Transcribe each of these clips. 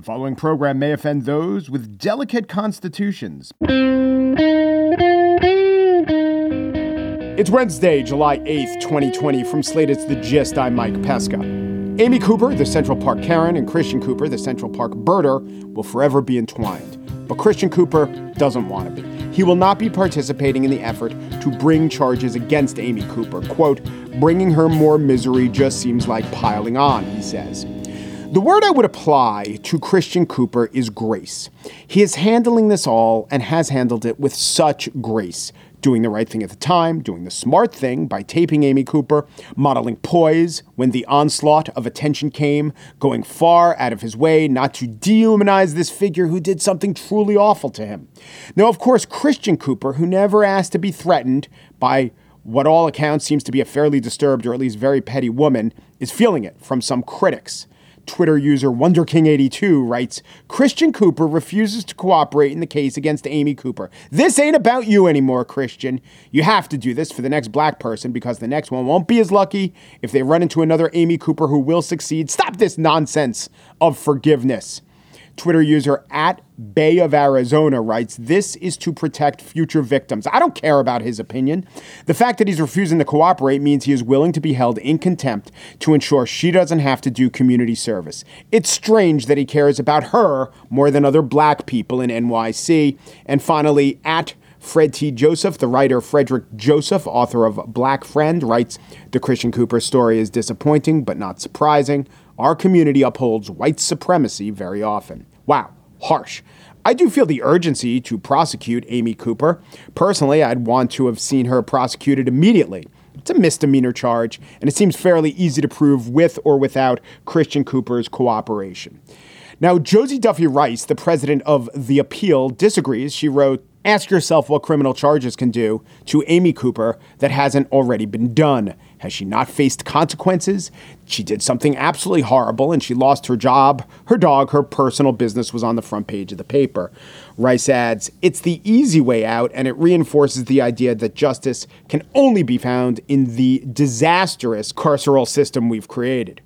The following program may offend those with delicate constitutions. It's Wednesday, July 8th, 2020. From Slate, it's The Gist. I'm Mike Pesca. Amy Cooper, the Central Park Karen, and Christian Cooper, the Central Park Birder, will forever be entwined. But Christian Cooper doesn't want to be. He will not be participating in the effort to bring charges against Amy Cooper. Quote, bringing her more misery just seems like piling on, he says. The word I would apply to Christian Cooper is grace. He is handling this all and has handled it with such grace. Doing the right thing at the time, doing the smart thing by taping Amy Cooper, modeling poise when the onslaught of attention came, going far out of his way not to dehumanize this figure who did something truly awful to him. Now, of course, Christian Cooper, who never asked to be threatened by what all accounts seems to be a fairly disturbed or at least very petty woman, is feeling it from some critics. Twitter user WonderKing82 writes Christian Cooper refuses to cooperate in the case against Amy Cooper. This ain't about you anymore, Christian. You have to do this for the next black person because the next one won't be as lucky if they run into another Amy Cooper who will succeed. Stop this nonsense of forgiveness. Twitter user at Bay of Arizona writes, This is to protect future victims. I don't care about his opinion. The fact that he's refusing to cooperate means he is willing to be held in contempt to ensure she doesn't have to do community service. It's strange that he cares about her more than other black people in NYC. And finally, at Fred T. Joseph, the writer Frederick Joseph, author of Black Friend, writes The Christian Cooper story is disappointing but not surprising. Our community upholds white supremacy very often. Wow, harsh. I do feel the urgency to prosecute Amy Cooper. Personally, I'd want to have seen her prosecuted immediately. It's a misdemeanor charge, and it seems fairly easy to prove with or without Christian Cooper's cooperation. Now, Josie Duffy Rice, the president of The Appeal, disagrees. She wrote, Ask yourself what criminal charges can do to Amy Cooper that hasn't already been done. Has she not faced consequences? She did something absolutely horrible and she lost her job, her dog, her personal business was on the front page of the paper. Rice adds, It's the easy way out and it reinforces the idea that justice can only be found in the disastrous carceral system we've created.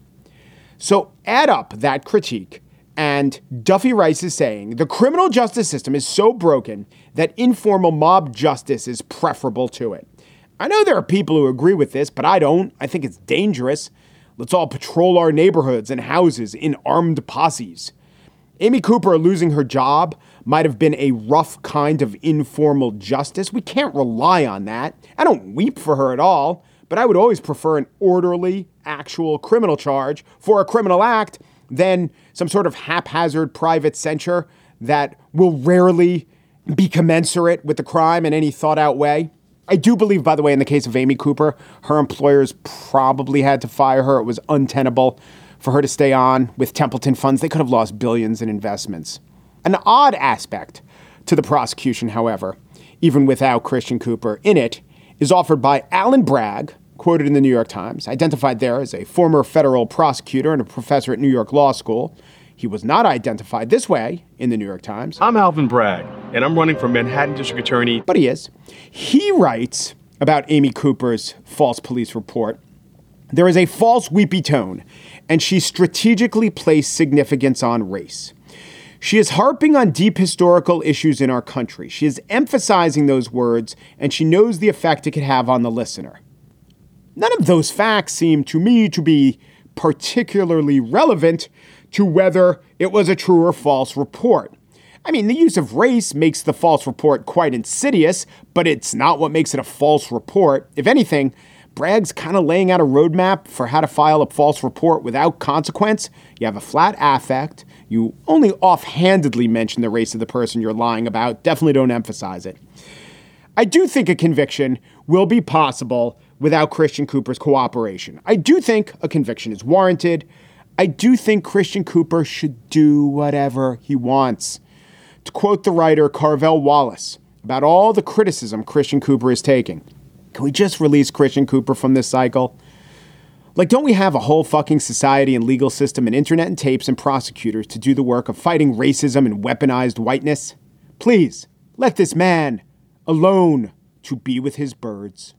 So add up that critique and Duffy Rice is saying the criminal justice system is so broken that informal mob justice is preferable to it. I know there are people who agree with this, but I don't. I think it's dangerous. Let's all patrol our neighborhoods and houses in armed posses. Amy Cooper losing her job might have been a rough kind of informal justice. We can't rely on that. I don't weep for her at all, but I would always prefer an orderly, actual criminal charge for a criminal act than some sort of haphazard private censure that will rarely be commensurate with the crime in any thought out way. I do believe, by the way, in the case of Amy Cooper, her employers probably had to fire her. It was untenable for her to stay on with Templeton funds. They could have lost billions in investments. An odd aspect to the prosecution, however, even without Christian Cooper in it, is offered by Alvin Bragg, quoted in the New York Times, identified there as a former federal prosecutor and a professor at New York Law School. He was not identified this way in the New York Times. I'm Alvin Bragg, and I'm running for Manhattan District Attorney. But he is. He writes about Amy Cooper's false police report. There is a false weepy tone, and she strategically placed significance on race. She is harping on deep historical issues in our country. She is emphasizing those words, and she knows the effect it could have on the listener. None of those facts seem to me to be particularly relevant to whether it was a true or false report. I mean, the use of race makes the false report quite insidious, but it's not what makes it a false report. If anything, Bragg's kind of laying out a roadmap for how to file a false report without consequence. You have a flat affect. You only offhandedly mention the race of the person you're lying about. Definitely don't emphasize it. I do think a conviction will be possible without Christian Cooper's cooperation. I do think a conviction is warranted. I do think Christian Cooper should do whatever he wants. To quote the writer Carvel Wallace about all the criticism Christian Cooper is taking, can we just release Christian Cooper from this cycle? Like, don't we have a whole fucking society and legal system and internet and tapes and prosecutors to do the work of fighting racism and weaponized whiteness? Please, let this man alone to be with his birds.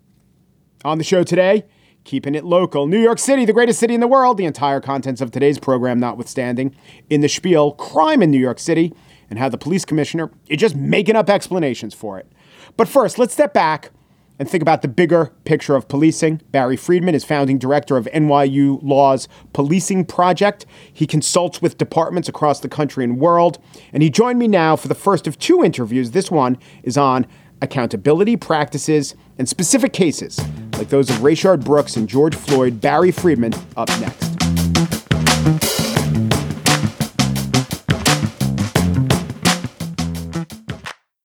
On the show today, keeping it local. New York City, the greatest city in the world. The entire contents of today's program, notwithstanding, in the spiel, crime in New York City, and how the police commissioner is just making up explanations for it. But first, let's step back and think about the bigger picture of policing. Barry Friedman is founding director of NYU Law's Policing Project. He consults with departments across the country and world. And he joined me now for the first of two interviews. This one is on accountability practices and specific cases like those of Rayshard Brooks and George Floyd. Barry Friedman up next.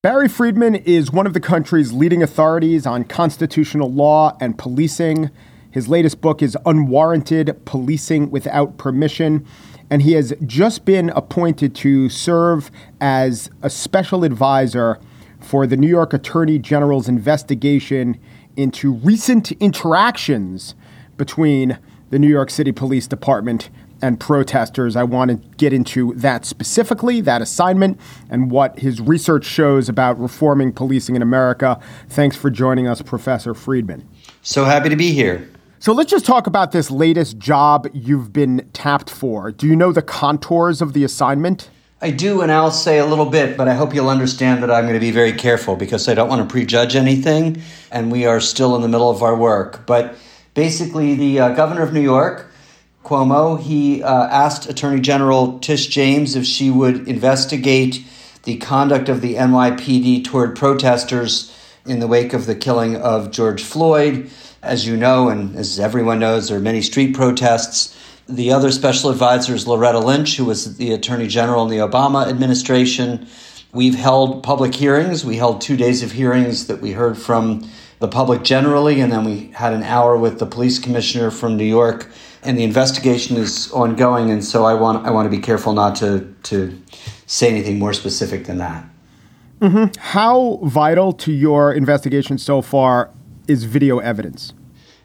Barry Friedman is one of the country's leading authorities on constitutional law and policing. His latest book is Unwarranted Policing Without Permission. And he has just been appointed to serve as a special advisor for the New York Attorney General's investigation into recent interactions between the New York City Police Department and protesters. I want to get into that specifically, that assignment, and what his research shows about reforming policing in America. Thanks for joining us, Professor Friedman. So happy to be here. So let's just talk about this latest job you've been tapped for. Do you know the contours of the assignment? I do, and I'll say a little bit, but I hope you'll understand that I'm going to be very careful because I don't want to prejudge anything, and we are still in the middle of our work. But basically, the uh, governor of New York Cuomo, he uh, asked Attorney General Tish James if she would investigate the conduct of the NYPD toward protesters in the wake of the killing of George Floyd. As you know, and as everyone knows, there are many street protests. The other special advisor is Loretta Lynch, who was the Attorney General in the Obama administration. We've held public hearings. We held two days of hearings that we heard from the public generally, and then we had an hour with the police commissioner from New York and the investigation is ongoing. And so I want I want to be careful not to to say anything more specific than that. Mm-hmm. How vital to your investigation so far is video evidence?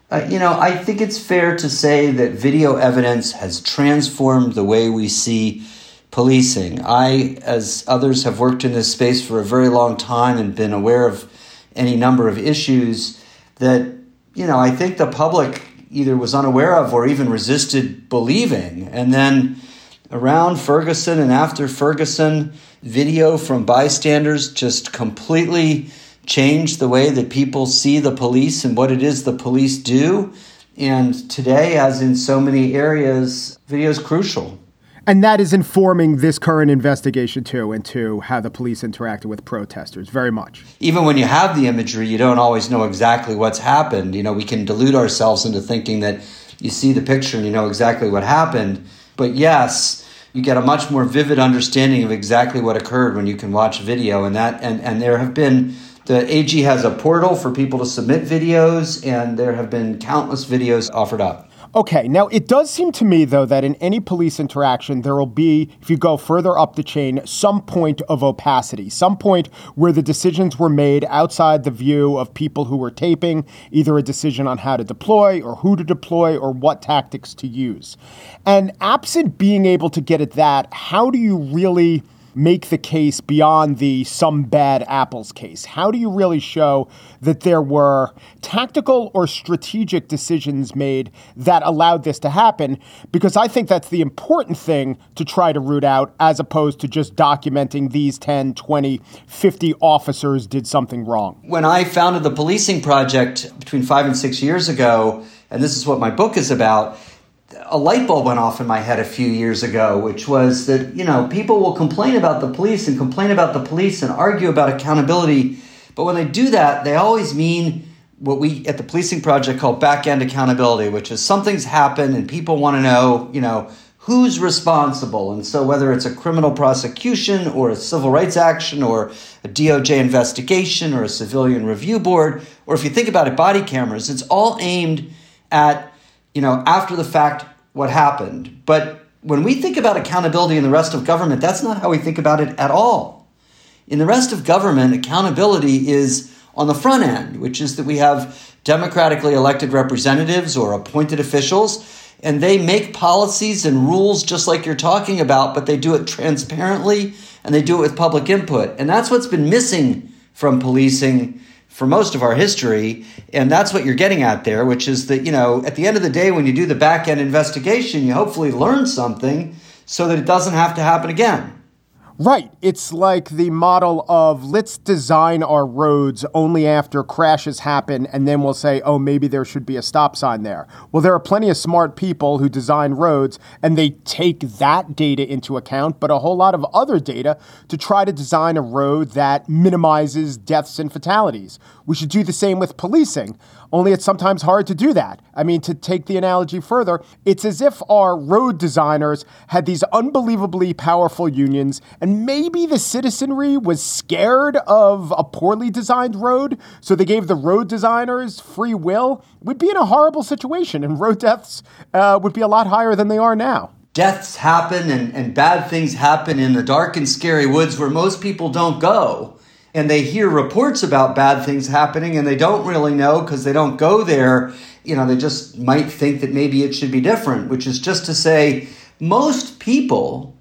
Uh, you know, I think it's fair to say that video evidence has transformed the way we see policing. I, as others, have worked in this space for a very long time and been aware of any number of issues that, you know, I think the public either was unaware of or even resisted believing. And then around Ferguson and after Ferguson, video from bystanders just completely changed the way that people see the police and what it is the police do. And today, as in so many areas, video is crucial. And that is informing this current investigation, too, into how the police interacted with protesters very much. Even when you have the imagery, you don't always know exactly what's happened. You know, we can delude ourselves into thinking that you see the picture and you know exactly what happened. But yes, you get a much more vivid understanding of exactly what occurred when you can watch video. And that and, and there have been the AG has a portal for people to submit videos, and there have been countless videos offered up. Okay, now it does seem to me, though, that in any police interaction, there will be, if you go further up the chain, some point of opacity, some point where the decisions were made outside the view of people who were taping, either a decision on how to deploy or who to deploy or what tactics to use. And absent being able to get at that, how do you really? Make the case beyond the some bad apples case? How do you really show that there were tactical or strategic decisions made that allowed this to happen? Because I think that's the important thing to try to root out as opposed to just documenting these 10, 20, 50 officers did something wrong. When I founded the policing project between five and six years ago, and this is what my book is about a light bulb went off in my head a few years ago, which was that, you know, people will complain about the police and complain about the police and argue about accountability. But when they do that, they always mean what we at the policing project call back end accountability, which is something's happened and people want to know, you know, who's responsible. And so whether it's a criminal prosecution or a civil rights action or a DOJ investigation or a civilian review board, or if you think about it, body cameras, it's all aimed at you know, after the fact what happened. But when we think about accountability in the rest of government, that's not how we think about it at all. In the rest of government, accountability is on the front end, which is that we have democratically elected representatives or appointed officials, and they make policies and rules just like you're talking about, but they do it transparently and they do it with public input. And that's what's been missing from policing for most of our history. And that's what you're getting at there, which is that, you know, at the end of the day, when you do the back end investigation, you hopefully learn something so that it doesn't have to happen again. Right. It's like the model of let's design our roads only after crashes happen, and then we'll say, oh, maybe there should be a stop sign there. Well, there are plenty of smart people who design roads, and they take that data into account, but a whole lot of other data to try to design a road that minimizes deaths and fatalities. We should do the same with policing. Only it's sometimes hard to do that. I mean, to take the analogy further, it's as if our road designers had these unbelievably powerful unions, and maybe the citizenry was scared of a poorly designed road, so they gave the road designers free will. We'd be in a horrible situation, and road deaths uh, would be a lot higher than they are now deaths happen and, and bad things happen in the dark and scary woods where most people don't go and they hear reports about bad things happening and they don't really know because they don't go there. You know, they just might think that maybe it should be different, which is just to say, most people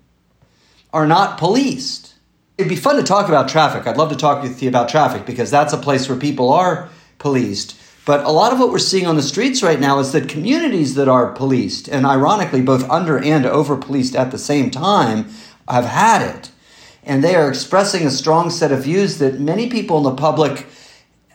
are not policed. It'd be fun to talk about traffic. I'd love to talk with you about traffic because that's a place where people are policed. But a lot of what we're seeing on the streets right now is that communities that are policed, and ironically, both under and over policed at the same time, have had it and they are expressing a strong set of views that many people in the public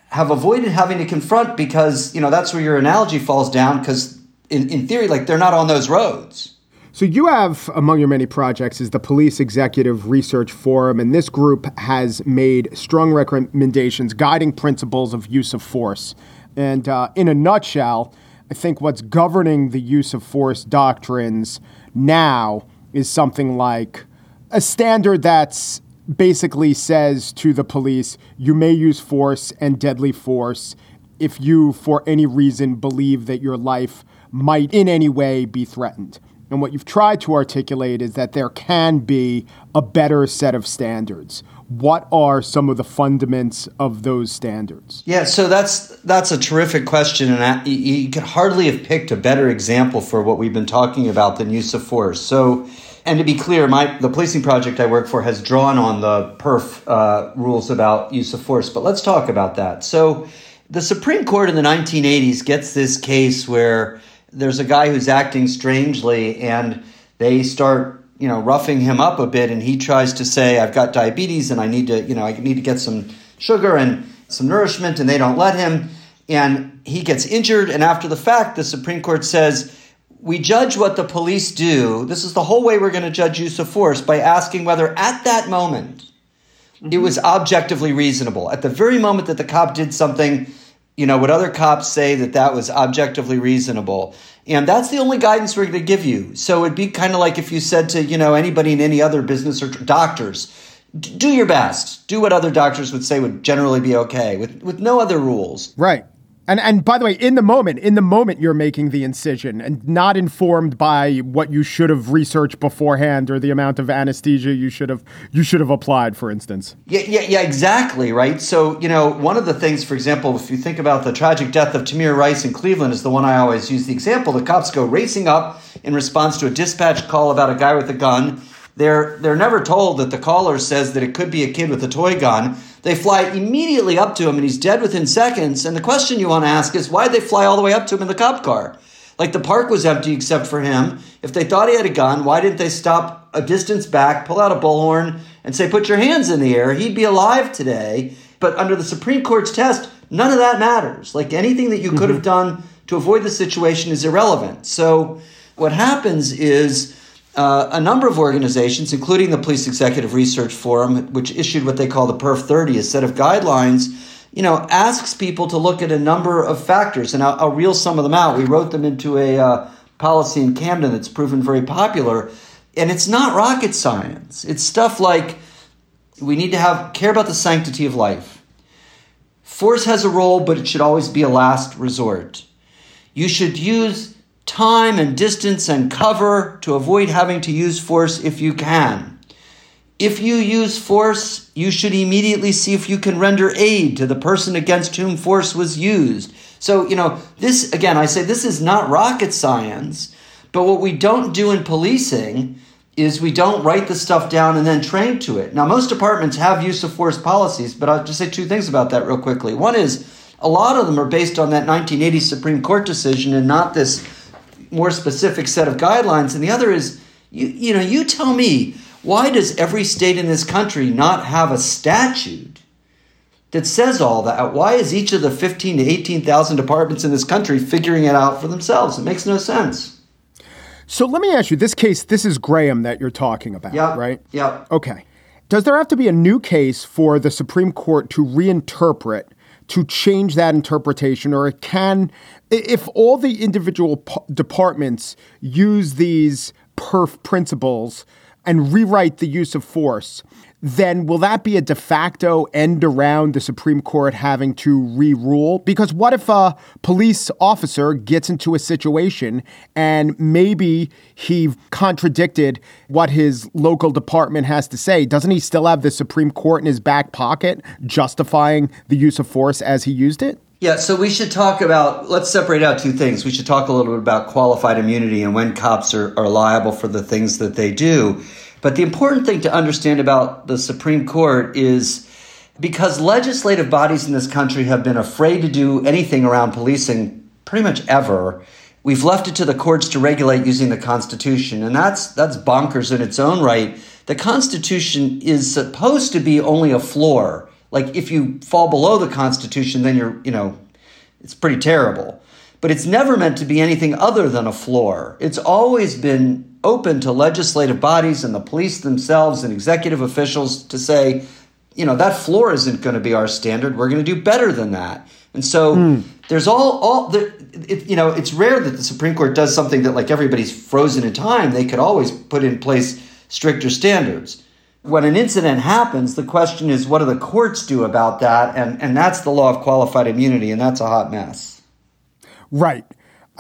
have avoided having to confront because you know that's where your analogy falls down because in, in theory like they're not on those roads. So you have among your many projects is the police executive research forum and this group has made strong recommendations guiding principles of use of force. And uh, in a nutshell i think what's governing the use of force doctrines now is something like a standard that's basically says to the police, you may use force and deadly force if you, for any reason, believe that your life might in any way be threatened. And what you've tried to articulate is that there can be a better set of standards. What are some of the fundaments of those standards? Yeah, so that's that's a terrific question, and I, you could hardly have picked a better example for what we've been talking about than use of force. So, and to be clear, my the policing project I work for has drawn on the PERF uh, rules about use of force. But let's talk about that. So, the Supreme Court in the 1980s gets this case where there's a guy who's acting strangely, and they start you know roughing him up a bit, and he tries to say, "I've got diabetes, and I need to you know I need to get some sugar and some nourishment," and they don't let him, and he gets injured, and after the fact, the Supreme Court says we judge what the police do. This is the whole way we're going to judge use of force by asking whether at that moment mm-hmm. it was objectively reasonable. At the very moment that the cop did something, you know, would other cops say that that was objectively reasonable? And that's the only guidance we're going to give you. So it'd be kind of like if you said to, you know, anybody in any other business or doctors, do your best. Do what other doctors would say would generally be okay with, with no other rules. Right. And and by the way, in the moment, in the moment you're making the incision and not informed by what you should have researched beforehand or the amount of anesthesia you should have you should have applied, for instance. Yeah, yeah, yeah, exactly, right? So, you know, one of the things, for example, if you think about the tragic death of Tamir Rice in Cleveland is the one I always use the example. The cops go racing up in response to a dispatch call about a guy with a gun. They're they're never told that the caller says that it could be a kid with a toy gun. They fly immediately up to him and he's dead within seconds. And the question you want to ask is why did they fly all the way up to him in the cop car? Like the park was empty except for him. If they thought he had a gun, why didn't they stop a distance back, pull out a bullhorn, and say, put your hands in the air? He'd be alive today. But under the Supreme Court's test, none of that matters. Like anything that you mm-hmm. could have done to avoid the situation is irrelevant. So what happens is uh, a number of organizations, including the Police Executive Research Forum, which issued what they call the PERF 30, a set of guidelines, you know, asks people to look at a number of factors, and I'll, I'll reel some of them out. We wrote them into a uh, policy in Camden that's proven very popular, and it's not rocket science. It's stuff like we need to have care about the sanctity of life. Force has a role, but it should always be a last resort. You should use time and distance and cover to avoid having to use force if you can. If you use force, you should immediately see if you can render aid to the person against whom force was used. So, you know, this, again, I say this is not rocket science, but what we don't do in policing is we don't write the stuff down and then train to it. Now, most departments have use of force policies, but I'll just say two things about that real quickly. One is a lot of them are based on that 1980 Supreme Court decision and not this more specific set of guidelines. And the other is, you, you know, you tell me, why does every state in this country not have a statute that says all that? Why is each of the 15 to 18,000 departments in this country figuring it out for themselves? It makes no sense. So let me ask you this case, this is Graham that you're talking about, yep. right? Yeah. Okay. Does there have to be a new case for the Supreme Court to reinterpret, to change that interpretation, or it can, if all the individual departments use these PERF principles and rewrite the use of force, then will that be a de facto end around the Supreme Court having to re-rule? Because what if a police officer gets into a situation and maybe he contradicted what his local department has to say? Doesn't he still have the Supreme Court in his back pocket justifying the use of force as he used it? Yeah, so we should talk about, let's separate out two things. We should talk a little bit about qualified immunity and when cops are, are liable for the things that they do. But the important thing to understand about the Supreme Court is because legislative bodies in this country have been afraid to do anything around policing pretty much ever, we've left it to the courts to regulate using the Constitution. And that's, that's bonkers in its own right. The Constitution is supposed to be only a floor. Like if you fall below the Constitution, then you're, you know, it's pretty terrible. But it's never meant to be anything other than a floor. It's always been open to legislative bodies and the police themselves and executive officials to say, you know, that floor isn't going to be our standard. We're going to do better than that. And so mm. there's all all the it, you know it's rare that the Supreme Court does something that like everybody's frozen in time. They could always put in place stricter standards. When an incident happens, the question is what do the courts do about that? And and that's the law of qualified immunity, and that's a hot mess. Right.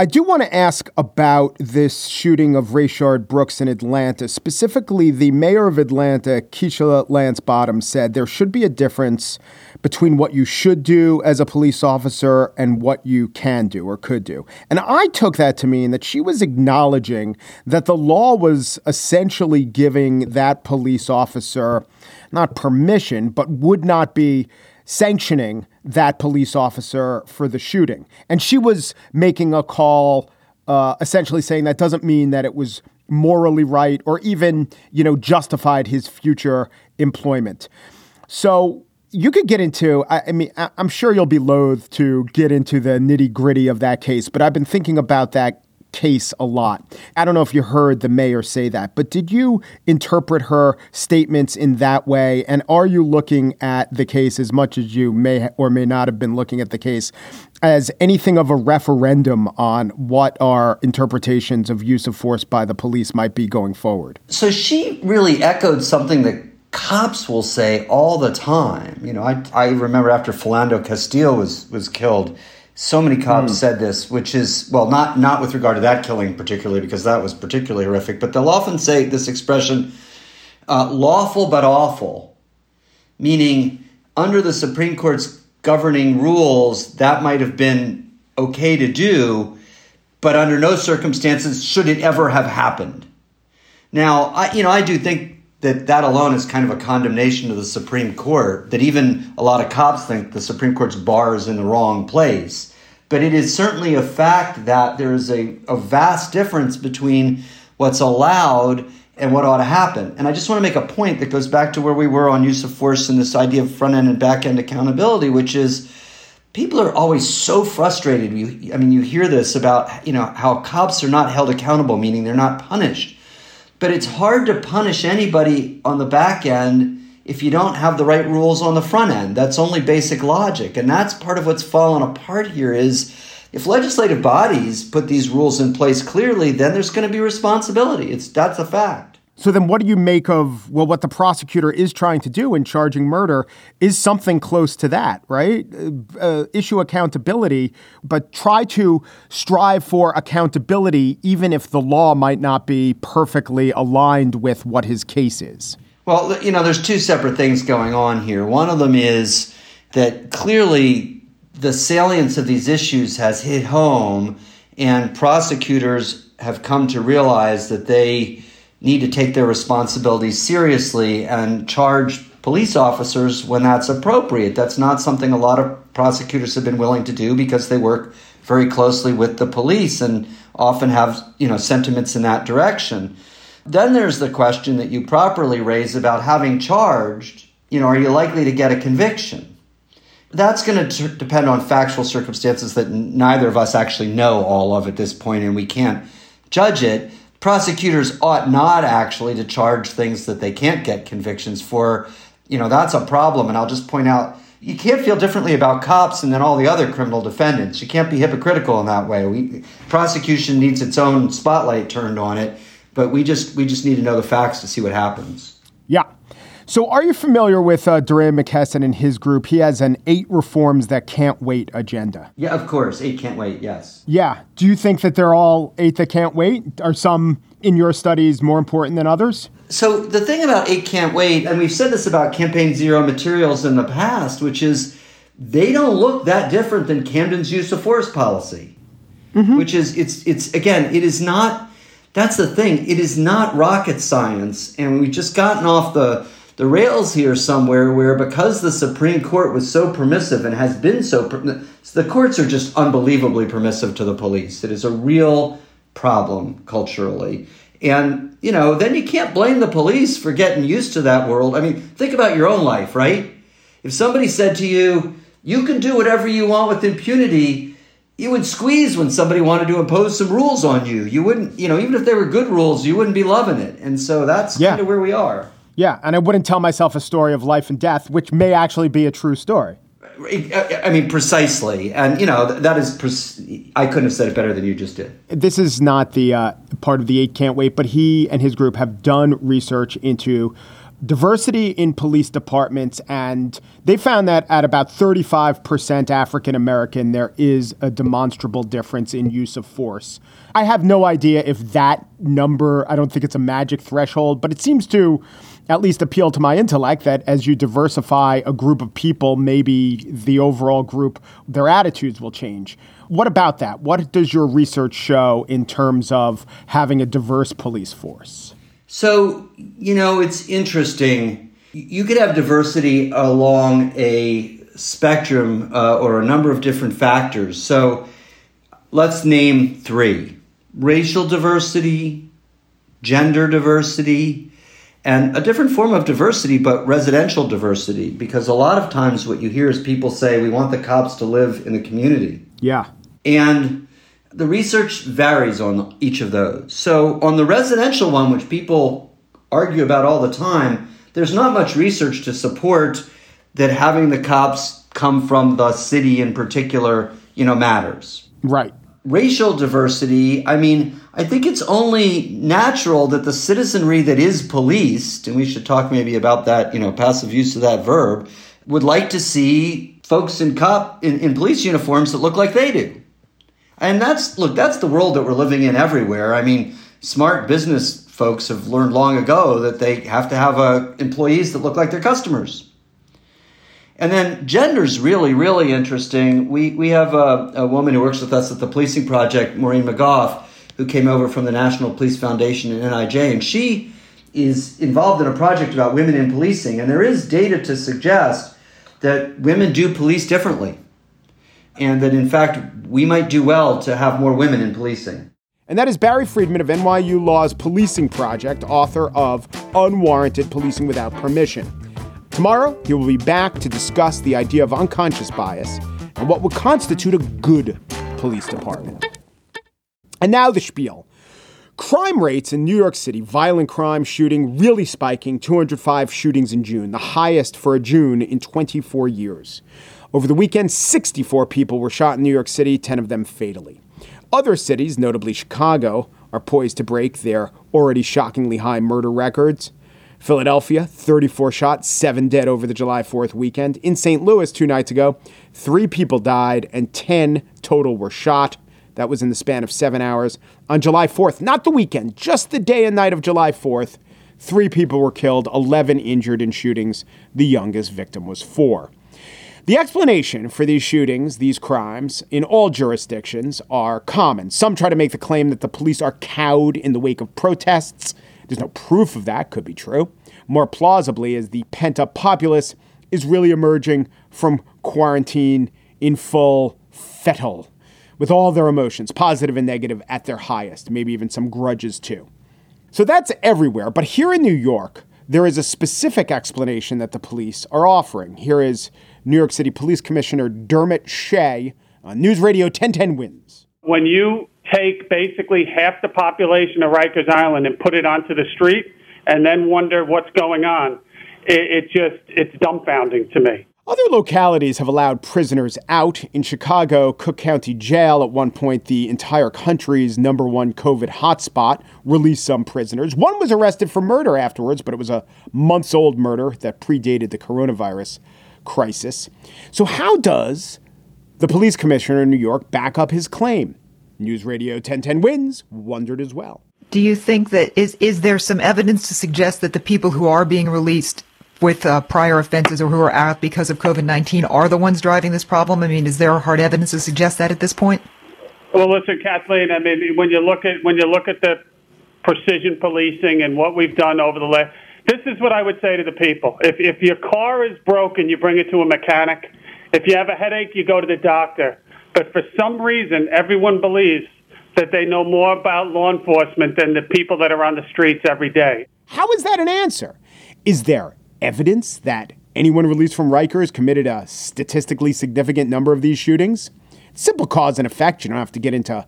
I do want to ask about this shooting of Rayshard Brooks in Atlanta. Specifically, the mayor of Atlanta, Keisha Lance Bottoms, said there should be a difference between what you should do as a police officer and what you can do or could do. And I took that to mean that she was acknowledging that the law was essentially giving that police officer not permission, but would not be sanctioning that police officer for the shooting. And she was making a call, uh, essentially saying that doesn't mean that it was morally right or even, you know, justified his future employment. So you could get into, I, I mean, I, I'm sure you'll be loath to get into the nitty gritty of that case, but I've been thinking about that case a lot. I don't know if you heard the mayor say that, but did you interpret her statements in that way? And are you looking at the case as much as you may or may not have been looking at the case as anything of a referendum on what our interpretations of use of force by the police might be going forward? So she really echoed something that cops will say all the time. You know, I, I remember after Philando Castile was was killed, so many cops mm. said this, which is well, not not with regard to that killing particularly, because that was particularly horrific. But they'll often say this expression, uh, "lawful but awful," meaning under the Supreme Court's governing rules, that might have been okay to do, but under no circumstances should it ever have happened. Now, I you know I do think that that alone is kind of a condemnation of the Supreme Court. That even a lot of cops think the Supreme Court's bar is in the wrong place. But it is certainly a fact that there is a, a vast difference between what's allowed and what ought to happen. And I just want to make a point that goes back to where we were on use of force and this idea of front end and back end accountability, which is people are always so frustrated. You, I mean, you hear this about you know how cops are not held accountable, meaning they're not punished. But it's hard to punish anybody on the back end if you don't have the right rules on the front end. That's only basic logic. And that's part of what's fallen apart here is if legislative bodies put these rules in place clearly, then there's going to be responsibility. It's that's a fact. So then what do you make of well what the prosecutor is trying to do in charging murder is something close to that, right? Uh, uh issue accountability, but try to strive for accountability even if the law might not be perfectly aligned with what his case is. Well, you know, there's two separate things going on here. One of them is that clearly the salience of these issues has hit home, and prosecutors have come to realize that they need to take their responsibilities seriously and charge police officers when that's appropriate. That's not something a lot of prosecutors have been willing to do because they work very closely with the police and often have, you know, sentiments in that direction. Then there's the question that you properly raise about having charged, you know, are you likely to get a conviction? That's going to t- depend on factual circumstances that neither of us actually know all of at this point and we can't judge it prosecutors ought not actually to charge things that they can't get convictions for. You know, that's a problem. And I'll just point out you can't feel differently about cops and then all the other criminal defendants. You can't be hypocritical in that way. We, prosecution needs its own spotlight turned on it, but we just we just need to know the facts to see what happens. Yeah. So, are you familiar with uh, DeRay Mckesson and his group? He has an eight reforms that can't wait agenda. Yeah, of course. Eight can't wait, yes. Yeah. Do you think that they're all eight that can't wait? Are some in your studies more important than others? So, the thing about eight can't wait, and we've said this about Campaign Zero materials in the past, which is they don't look that different than Camden's use of force policy, mm-hmm. which is, it's, it's, again, it is not, that's the thing, it is not rocket science. And we've just gotten off the, the rails here somewhere where because the Supreme Court was so permissive and has been so the courts are just unbelievably permissive to the police. It is a real problem culturally. And, you know, then you can't blame the police for getting used to that world. I mean, think about your own life, right? If somebody said to you, you can do whatever you want with impunity, you would squeeze when somebody wanted to impose some rules on you. You wouldn't, you know, even if they were good rules, you wouldn't be loving it. And so that's yeah. kind of where we are. Yeah, and I wouldn't tell myself a story of life and death, which may actually be a true story. I mean, precisely, and you know that is. I couldn't have said it better than you just did. This is not the uh, part of the eight can't wait, but he and his group have done research into diversity in police departments, and they found that at about 35% African American, there is a demonstrable difference in use of force. I have no idea if that number, I don't think it's a magic threshold, but it seems to at least appeal to my intellect that as you diversify a group of people, maybe the overall group, their attitudes will change. What about that? What does your research show in terms of having a diverse police force? So, you know, it's interesting. You could have diversity along a spectrum uh, or a number of different factors. So, let's name three racial diversity, gender diversity, and a different form of diversity, but residential diversity, because a lot of times what you hear is people say, we want the cops to live in the community. Yeah. And the research varies on each of those. So, on the residential one, which people argue about all the time, there's not much research to support that having the cops come from the city in particular, you know, matters. Right. Racial diversity, I mean, I think it's only natural that the citizenry that is policed, and we should talk maybe about that, you know, passive use of that verb, would like to see folks in cop in, in police uniforms that look like they do. And that's look, that's the world that we're living in everywhere. I mean, smart business folks have learned long ago that they have to have uh, employees that look like their customers. And then gender's really, really interesting. We, we have a, a woman who works with us at the Policing Project, Maureen McGough, who came over from the National Police Foundation and NIJ, and she is involved in a project about women in policing. And there is data to suggest that women do police differently, and that in fact we might do well to have more women in policing. And that is Barry Friedman of NYU Law's Policing Project, author of Unwarranted Policing Without Permission. Tomorrow, he will be back to discuss the idea of unconscious bias and what would constitute a good police department. And now the spiel. Crime rates in New York City, violent crime shooting really spiking, 205 shootings in June, the highest for a June in 24 years. Over the weekend, 64 people were shot in New York City, 10 of them fatally. Other cities, notably Chicago, are poised to break their already shockingly high murder records. Philadelphia, 34 shot, 7 dead over the July 4th weekend. In St. Louis, two nights ago, 3 people died and 10 total were shot. That was in the span of seven hours. On July 4th, not the weekend, just the day and night of July 4th, three people were killed, 11 injured in shootings. The youngest victim was four. The explanation for these shootings, these crimes, in all jurisdictions are common. Some try to make the claim that the police are cowed in the wake of protests, There's no proof of that could be true. More plausibly, is the pent up populace is really emerging from quarantine in full fettle, with all their emotions, positive and negative, at their highest, maybe even some grudges too. So that's everywhere. But here in New York, there is a specific explanation that the police are offering. Here is New York City Police Commissioner Dermot Shea on News Radio 1010 Wins. When you take basically half the population of Rikers Island and put it onto the street and then wonder what's going on, it, it just, it's dumbfounding to me. Other localities have allowed prisoners out. In Chicago, Cook County Jail, at one point the entire country's number one COVID hotspot, released some prisoners. One was arrested for murder afterwards, but it was a months old murder that predated the coronavirus crisis. So, how does the police commissioner in New York back up his claim? News Radio 1010 wins, wondered as well. Do you think that is is there some evidence to suggest that the people who are being released with uh, prior offenses or who are out because of COVID 19 are the ones driving this problem? I mean, is there hard evidence to suggest that at this point? Well, listen, Kathleen. I mean, when you look at when you look at the precision policing and what we've done over the last, this is what I would say to the people: if if your car is broken, you bring it to a mechanic. If you have a headache, you go to the doctor. But for some reason, everyone believes that they know more about law enforcement than the people that are on the streets every day. How is that an answer? Is there evidence that anyone released from Rikers committed a statistically significant number of these shootings? Simple cause and effect. You don't have to get into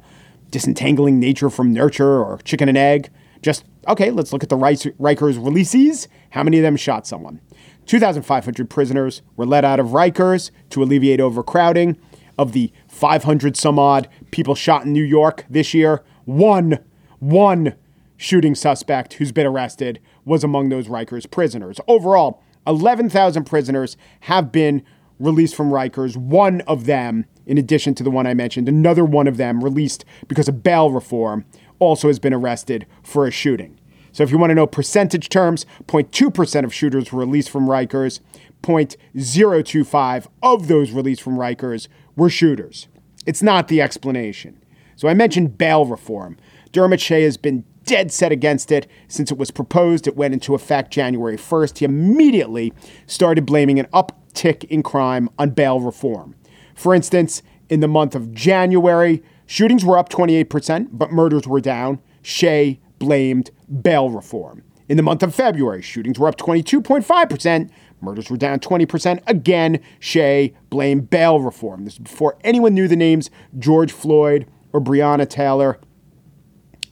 disentangling nature from nurture or chicken and egg. Just, okay, let's look at the Rikers releasees. How many of them shot someone? 2,500 prisoners were let out of Rikers to alleviate overcrowding. Of the 500 some odd people shot in New York this year, one, one shooting suspect who's been arrested was among those Rikers prisoners. Overall, 11,000 prisoners have been released from Rikers. One of them, in addition to the one I mentioned, another one of them released because of bail reform, also has been arrested for a shooting. So if you want to know percentage terms, 0.2% of shooters were released from Rikers, 0.025 of those released from Rikers were shooters. It's not the explanation. So I mentioned bail reform. Dermot Shea has been dead set against it since it was proposed. It went into effect January 1st. He immediately started blaming an uptick in crime on bail reform. For instance, in the month of January, shootings were up 28%, but murders were down. Shea blamed bail reform. In the month of February, shootings were up 22.5%, murders were down 20%. Again, Shea blamed bail reform. This is before anyone knew the names George Floyd or Breonna Taylor.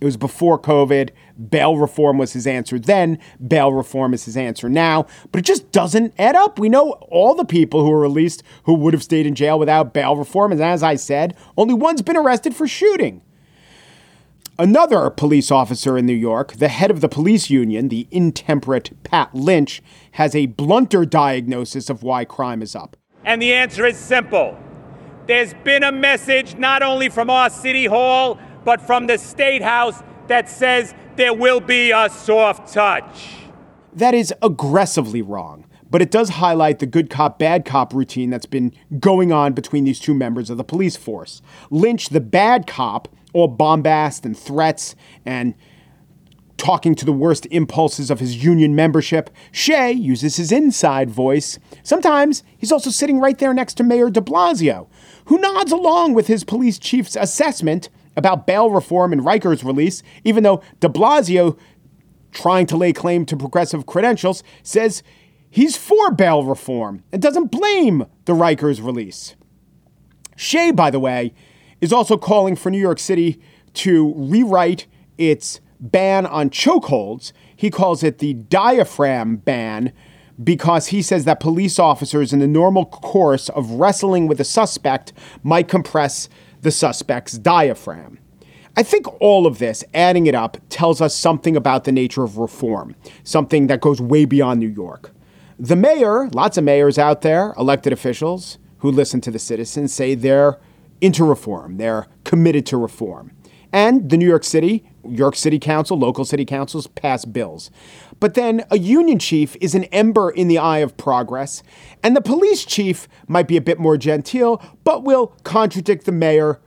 It was before COVID. Bail reform was his answer then. Bail reform is his answer now. But it just doesn't add up. We know all the people who were released who would have stayed in jail without bail reform. And as I said, only one's been arrested for shooting. Another police officer in New York, the head of the police union, the intemperate Pat Lynch, has a blunter diagnosis of why crime is up. And the answer is simple. There's been a message not only from our city hall, but from the State House that says there will be a soft touch. That is aggressively wrong, but it does highlight the good cop, bad cop routine that's been going on between these two members of the police force. Lynch, the bad cop, all bombast and threats and talking to the worst impulses of his union membership. Shea uses his inside voice. Sometimes he's also sitting right there next to Mayor de Blasio, who nods along with his police chief's assessment about bail reform and Rikers release, even though de Blasio, trying to lay claim to progressive credentials, says he's for bail reform and doesn't blame the Rikers release. Shea, by the way, is also calling for New York City to rewrite its ban on chokeholds. He calls it the diaphragm ban because he says that police officers, in the normal course of wrestling with a suspect, might compress the suspect's diaphragm. I think all of this, adding it up, tells us something about the nature of reform, something that goes way beyond New York. The mayor, lots of mayors out there, elected officials who listen to the citizens, say they're into reform, they're committed to reform. And the New York City, York City Council, local city councils pass bills. But then a union chief is an ember in the eye of progress, and the police chief might be a bit more genteel, but will contradict the mayor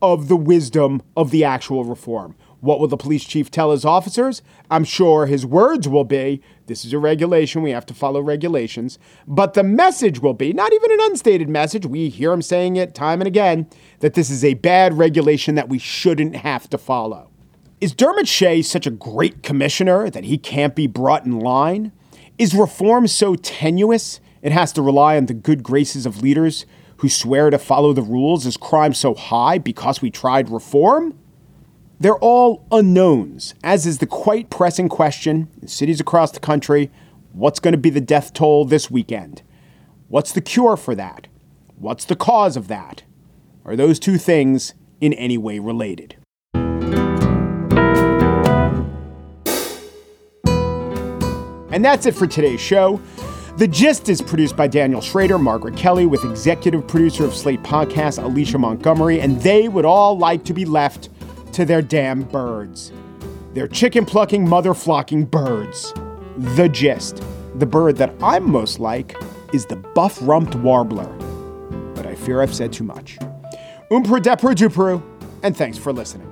of the wisdom of the actual reform. What will the police chief tell his officers? I'm sure his words will be this is a regulation, we have to follow regulations. But the message will be not even an unstated message, we hear him saying it time and again that this is a bad regulation that we shouldn't have to follow. Is Dermot Shea such a great commissioner that he can't be brought in line? Is reform so tenuous it has to rely on the good graces of leaders who swear to follow the rules? Is crime so high because we tried reform? They're all unknowns, as is the quite pressing question in cities across the country what's going to be the death toll this weekend? What's the cure for that? What's the cause of that? Are those two things in any way related? And that's it for today's show. The Gist is produced by Daniel Schroeder, Margaret Kelley, with executive producer of Slate Podcast, Alicia Montgomery, and they would all like to be left to their damn birds. Their chicken plucking, mother flocking birds. The gist. The bird that I'm most like is the buff rumped warbler. But I fear I've said too much. Umpru depru dupru, and thanks for listening.